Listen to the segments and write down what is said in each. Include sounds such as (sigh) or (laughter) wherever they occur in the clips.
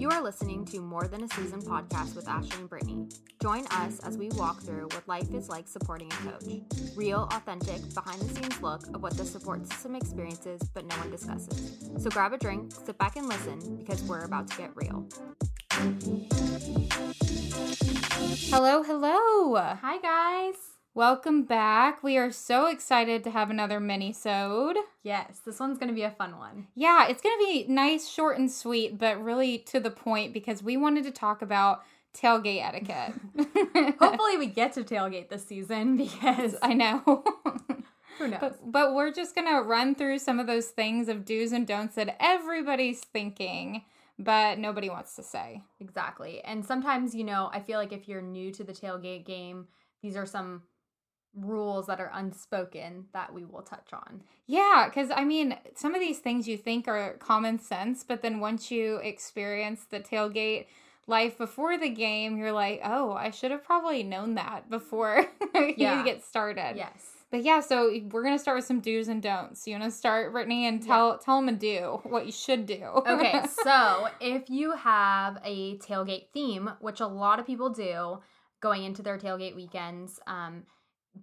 You are listening to More Than a Season podcast with Ashley and Brittany. Join us as we walk through what life is like supporting a coach. Real, authentic, behind the scenes look of what the support system experiences, but no one discusses. So grab a drink, sit back and listen because we're about to get real. Hello, hello. Hi, guys. Welcome back. We are so excited to have another mini-sode. Yes, this one's going to be a fun one. Yeah, it's going to be nice, short, and sweet, but really to the point because we wanted to talk about tailgate etiquette. (laughs) Hopefully, we get to tailgate this season (laughs) because I know. (laughs) who knows? But, but we're just going to run through some of those things of do's and don'ts that everybody's thinking, but nobody wants to say. Exactly. And sometimes, you know, I feel like if you're new to the tailgate game, these are some rules that are unspoken that we will touch on. Yeah, because I mean, some of these things you think are common sense, but then once you experience the tailgate life before the game, you're like, oh, I should have probably known that before (laughs) Yeah. you get started. Yes. But yeah, so we're gonna start with some do's and don'ts. You want to start, Brittany, and tell tell them a do what you should do. Okay, (laughs) so if you have a tailgate theme, which a lot of people do going into their tailgate weekends, um,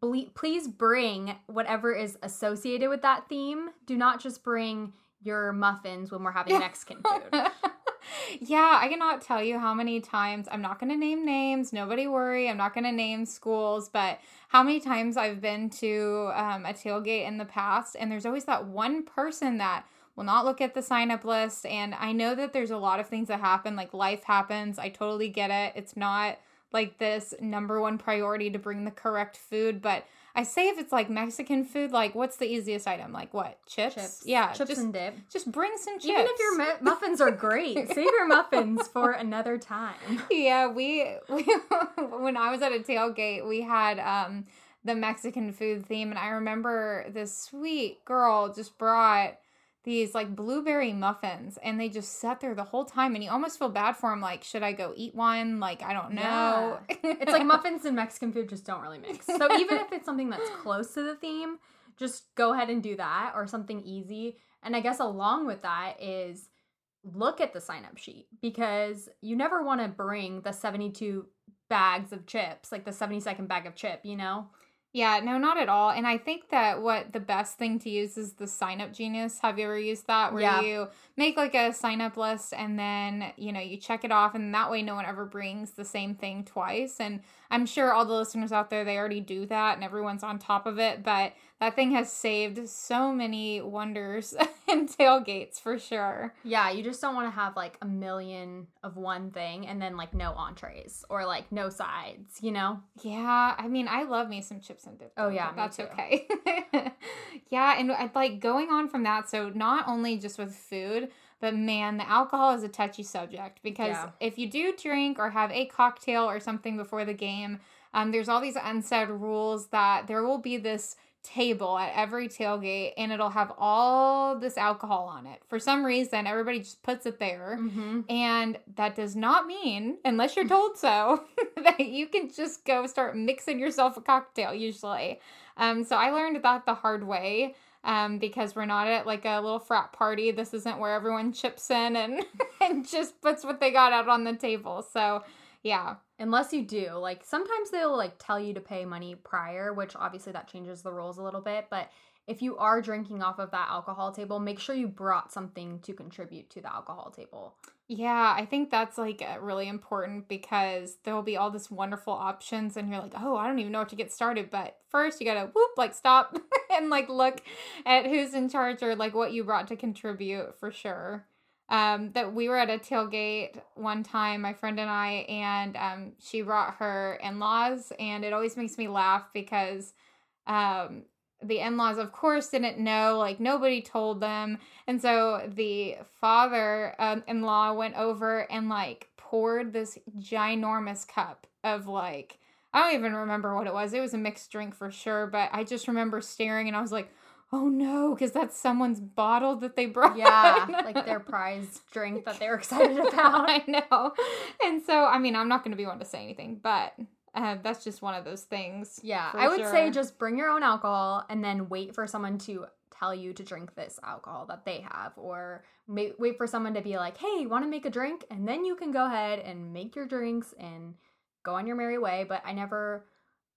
ble- please bring whatever is associated with that theme. Do not just bring your muffins when we're having Mexican food. (laughs) yeah, I cannot tell you how many times I'm not going to name names. Nobody worry. I'm not going to name schools, but how many times I've been to um, a tailgate in the past, and there's always that one person that will not look at the sign up list. And I know that there's a lot of things that happen, like life happens. I totally get it. It's not like this number one priority to bring the correct food, but I say if it's like Mexican food, like what's the easiest item? Like what? Chips? Chips. Yeah, Chips just, and dip. just bring some chips. Even if your mu- muffins are great, (laughs) save your muffins for another time. (laughs) yeah, we, we (laughs) when I was at a tailgate, we had um the Mexican food theme, and I remember this sweet girl just brought these like blueberry muffins, and they just sat there the whole time, and you almost feel bad for them. Like, should I go eat one? Like, I don't know. It's like muffins and Mexican food just don't really mix. So even if it's something that's close to the theme, just go ahead and do that or something easy. And I guess along with that is look at the sign up sheet because you never want to bring the 72 bags of chips, like the 72nd bag of chip, you know? Yeah, no, not at all. And I think that what the best thing to use is the SignUpGenius. Have you ever used that? Where Yeah. you make like a sign up list and then, you know, you check it off and that way no one ever brings the same thing twice. And I'm sure all the listeners out there, they already do that and everyone's on top of it. But that thing has saved so many wonders (laughs) in tailgates for sure. Yeah, you just don't want to have like a million of one thing and then like no entrees or like no sides, you know? Yeah, I mean, I love me some chips and dip. Oh, yeah, that's too. okay. (laughs) yeah, and I'd like going on from that. So not only just with food, but man, the alcohol is a touchy subject because Yeah. if you do drink or have a cocktail or something before the game, um, there's all these unsaid rules that there will be this table at every tailgate and it'll have all this alcohol on it. For some reason, everybody just puts it there. Mm-hmm. And that does not mean, unless you're told so, (laughs) that you can just go start mixing yourself a cocktail usually. Um, so I learned that the hard way um, because we're not at like a little frat party. This isn't where everyone chips in and, (laughs) and just puts what they got out on the table. So yeah. Unless you do, like sometimes they'll like tell you to pay money prior, which obviously that changes the rules a little bit. But if you are drinking off of that alcohol table, make sure you brought something to contribute to the alcohol table. Yeah, I think that's like uh, really important because there'll be all this wonderful options and you're like, "Oh, I don't even know what to get started." But first, you got to whoop like stop (laughs) and like look at who's in charge or like what you brought to contribute for sure. Um that we were at a tailgate one time, my friend and I, and um she brought her in-laws and it always makes me laugh because um the in-laws of course didn't know like nobody told them. And so the father um, in-law went over and like poured this ginormous cup of like i don't even remember what it was. It was a mixed drink for sure but i just remember staring and i was like oh no because that's someone's bottle that they brought Yeah, like their prize (laughs) drink that they're excited about. i know. And so i mean i'm not going to be one to say anything but uh, that's just one of those things Yeah, I would say just bring your own alcohol and then wait for someone to tell you to drink this alcohol that they have or may- wait for someone to be like hey want to make a drink? And then you can go ahead and make your drinks and go on your merry way but i never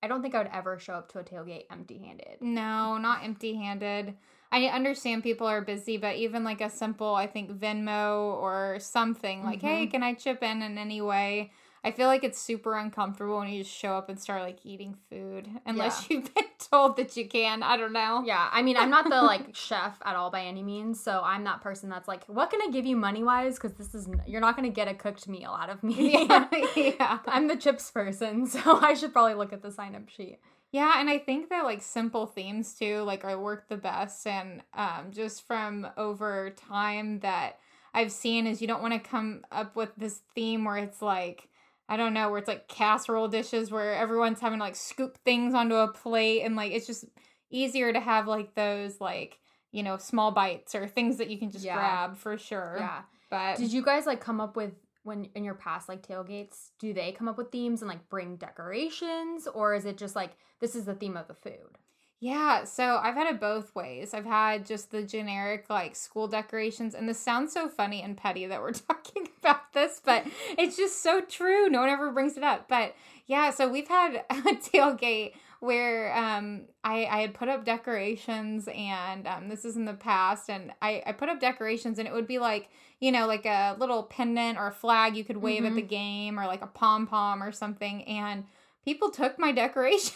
i don't think i would ever show up to a tailgate empty handed No, not empty handed. I understand people are busy, but even like a simple, I think, Venmo or something like, hey, Mhm. can I chip in in any way? I feel like it's super uncomfortable when you just show up and start like eating food, unless you've (laughs) been told that you can. I don't know. yeah i mean i'm not the (laughs) like chef at all by any means so i'm that person that's like what can i give you money wise because this is you're not going to get a cooked meal out of me (laughs) Yeah, yeah. i'm the chips person so i should probably look at the sign up sheet Yeah, and I think that like simple themes too, like I work the best and um just from over time that I've seen is you don't want to come up with this theme where it's like I don't know, where it's like casserole dishes where everyone's having to like scoop things onto a plate and like it's just easier to have like those like, you know, small bites or things that you can just Yeah. grab for sure. yeah But Did you guys like come up with when in your past like tailgates? Do they come up with themes and like bring decorations, or is it just like this is the theme of the food? Yeah, so I've had it both ways. I've had just the generic like school decorations, and this sounds so funny and petty that we're (laughs) talking about this, but it's just so true. No one ever brings it up. But yeah, so we've had (laughs) a tailgate where um I, I had put up decorations and um this is in the past and I, I put up decorations and it would be like, you know, like a little pendant or a flag you could wave at Mhm. the game or like a pom pom or something and people took my (laughs) decorations.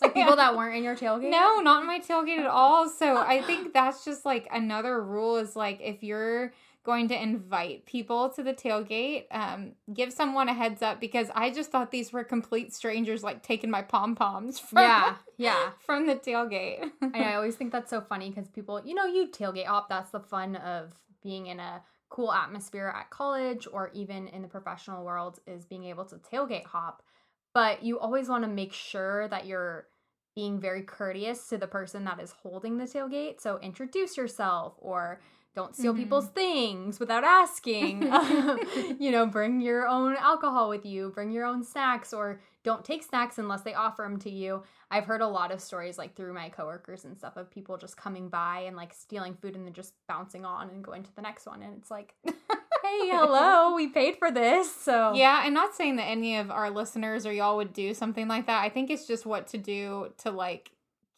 Like people that (laughs) weren't in your tailgate? no, not in my tailgate at all. So I think (laughs) that's just like another rule is like if you're going to invite people to the tailgate, um, give someone a heads up because I just thought these were complete strangers like taking my pom poms from Yeah, yeah. from the tailgate. And I always think that's so funny because people, you know, you tailgate hop. That's the fun of being in a cool atmosphere at college or even in the professional world is being able to tailgate hop. But you always want to make sure that you're being very courteous to the person that is holding the tailgate. So introduce yourself or don't steal Mhm. people's things without asking. (laughs) (laughs) you know, bring your own alcohol with you, bring your own snacks, or don't take snacks unless they offer them to you. I've heard a lot of stories like through my coworkers and stuff of people just coming by and like stealing food and then just bouncing on and going to the next one. And it's like, (laughs) hello, we paid for this. So Yeah, and not saying that any of our listeners or y'all would do something like that. I think it's just what to do to like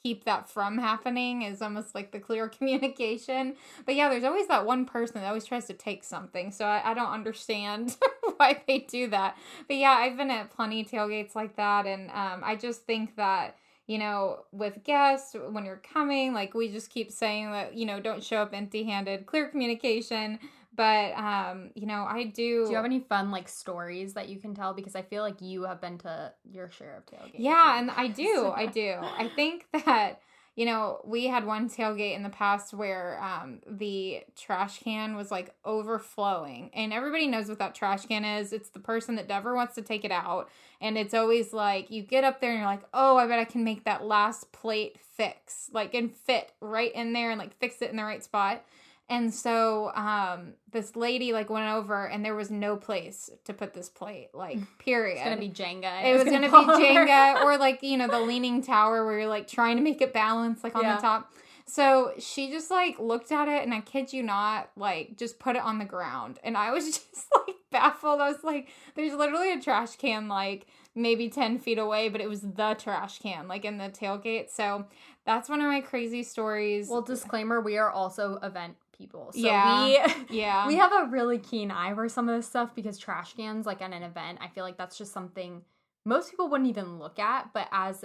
keep that from happening is almost like the clear (laughs) communication. But yeah, there's always that one person that always tries to take something. So I, I don't understand (laughs) why they do that. But yeah, I've been at plenty tailgates like that. And um, I just think that, you know, with guests, when you're coming, like we just keep saying that, you know, don't show up empty handed, clear communication. But um, you know, I do. Do you have any fun like stories that you can tell? Because I feel like you have been to your share of tailgates. Yeah, and I (laughs) do. I do. I think (laughs) that you know, we had one tailgate in the past where um, the trash can was like overflowing. And everybody knows what that trash can is. It's the person that never wants to take it out. And it's always like you get up there and you're like, oh, I bet I can make that last plate fix, like and fit right in there and like fix it in the right spot. And so um, this lady like went over and there was no place to put this plate, like period. (laughs) It's gonna be Jenga. It was gonna, fall be. Jenga or like you know the leaning tower where you're like trying to make it balance like on Yeah. the top. So she just like looked at it and I kid you not, like just put it on the ground. And I was (laughs) just like baffled. I was like, there's literally a trash can like maybe 10 feet away, but it was the trash can like in the tailgate. So that's one of my crazy stories. Well, disclaimer: we are also event people. So Yeah. we (laughs) yeah. we have a really keen eye for some of this stuff because trash cans, like at an event, I feel like that's just something most people wouldn't even look at. But as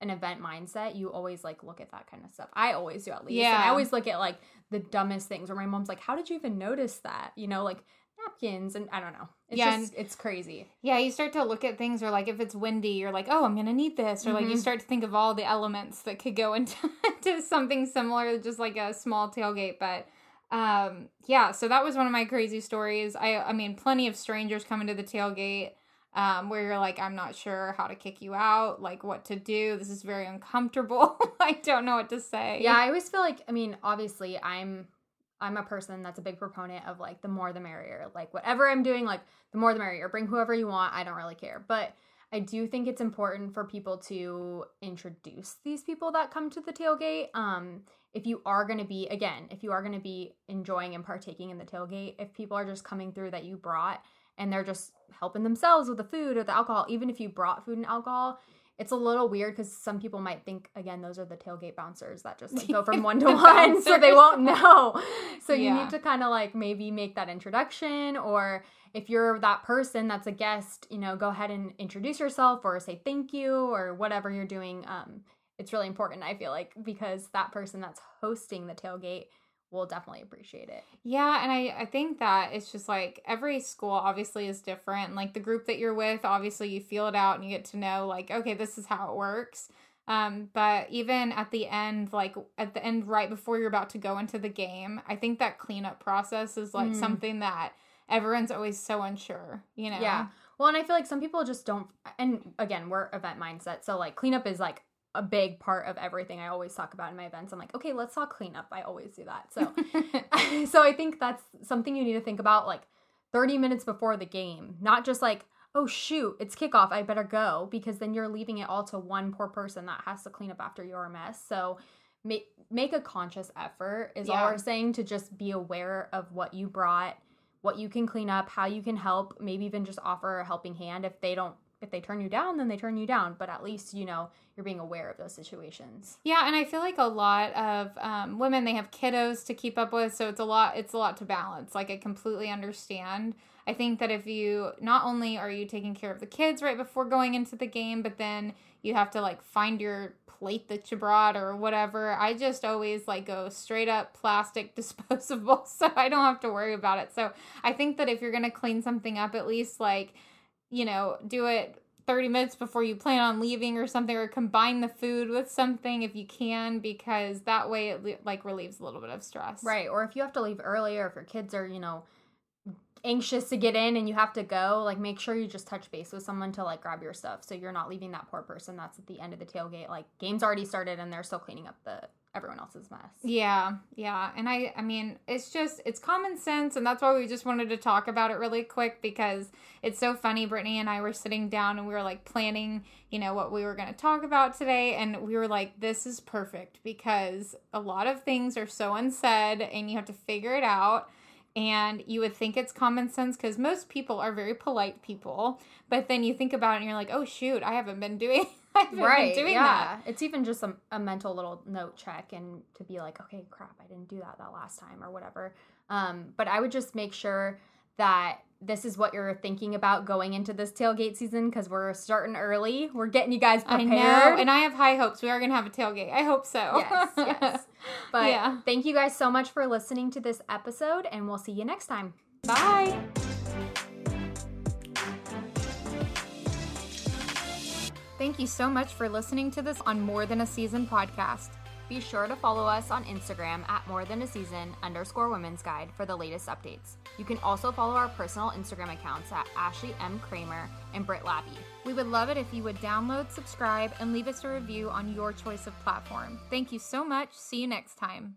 an event mindset, you always like look at that kind of stuff. I always do at least. And I always look at like the dumbest things where my mom's like, How did you even notice that? You know, like napkins and I don't know. It's Yeah, just it's crazy. Yeah, you start to look at things, or like if it's windy, you're like, oh, I'm gonna need this, or like you Mhm. start to think of all the elements that could go (laughs) into to something similar, just like a small tailgate. But um, yeah, so that was one of my crazy stories. I, I mean, plenty of strangers coming to the tailgate. Um, where you're like, I'm not sure how to kick you out, like what to do. This is very uncomfortable. (laughs) I don't know what to say. Yeah, I always feel like I mean, obviously I'm I'm a person that's a big proponent of like the more the merrier. Like whatever I'm doing, like the more the merrier. Bring whoever you want. I don't really care. But I do think it's important for people to introduce these people that come to the tailgate. Um, if you are going to be, again, if you are going to be enjoying and partaking in the tailgate, if people are just coming through that you brought and they're just helping themselves with the food or the alcohol, even if you brought food and alcohol, it's a little weird because some people might think again those are the tailgate bouncers that just like, go from (laughs) one to one so they won't (laughs) know so you yeah. need to kind of like maybe make that introduction or if you're that person that's a guest you know go ahead and introduce yourself or say thank you or whatever you're doing um it's really important i feel like because that person that's hosting the tailgate will definitely appreciate it. Yeah, and I I think that it's just like every school obviously is different. Like the group that you're with, obviously you feel it out and you get to know like okay, this is how it works. Um, but even at the end, like at the end, right before you're about to go into the game, I think that cleanup process is like mm. something that everyone's always so unsure, you know? Yeah. Well, and I feel like some people just don't. And again, we're event mindset, so like cleanup is like a big part of everything I always talk about in my events. I'm like, okay, let's talk cleanup. I always do that. So, (laughs) (laughs) so I think that's something you need to think about like 30 minutes before the game, not just like, oh shoot, it's kickoff. I better go because then you're leaving it all to one poor person that has to clean up after your mess. So, make make a conscious effort is yeah. all we're saying to just be aware of what you brought, what you can clean up, how you can help, maybe even just offer a helping hand if they don't if they turn you down, then they turn you down. But at least you know you're being aware of those situations. Yeah, and I feel like a lot of um, women they have kiddos to keep up with, so it's a lot. It's a lot to balance. Like I completely understand. I think that if you not only are you taking care of the kids right before going into the game, but then you have to like find your plate that you brought or whatever. I just always like go straight up plastic (laughs) disposable so I don't have to worry about it. So I think that if you're going to clean something up at least like you know, do it 30 minutes before you plan on leaving or something or combine the food with something if you can because that way it like relieves a little bit of stress. Right. Or if you have to leave early or if your kids are, you know, anxious to get in and you have to go, like make sure you just touch base with someone to like grab your stuff so you're not leaving that poor person that's at the end of the tailgate. Like game's already started and they're still cleaning up the everyone else's mess. Yeah, yeah. And I I mean, it's just it's common sense and that's why we just wanted to talk about it really quick because it's so funny. Brittany and I were sitting down and we were like planning, you know, what we were going to talk about today and we were like this is perfect because a lot of things are so unsaid and you have to figure it out and you would think it's common sense because most people are very polite people but then you think about it and you're like oh shoot i haven't been doing (laughs) I haven't right, been doing yeah. that it's even just a, a mental little note check and to be like okay crap i didn't do that that last time or whatever um, but i would just make sure that this is what you're thinking about going into this tailgate season because we're starting early. We're getting you guys prepared. I know, and I have high hopes. We are going to have a tailgate. I hope so. Yes, yes. (laughs) (laughs) But yeah. thank you guys so much for listening to this episode, and we'll see you next time. Bye. Thank you so much for listening to this on More Than a Season podcast. Be sure to follow us on Instagram at more than a season underscore women's guide for the latest updates. You can also follow our personal Instagram accounts at Ashley M. Kramer and Britt Labby. We would love it if you would download, subscribe, and leave us a review on your choice of platform. Thank you so much. See you next time.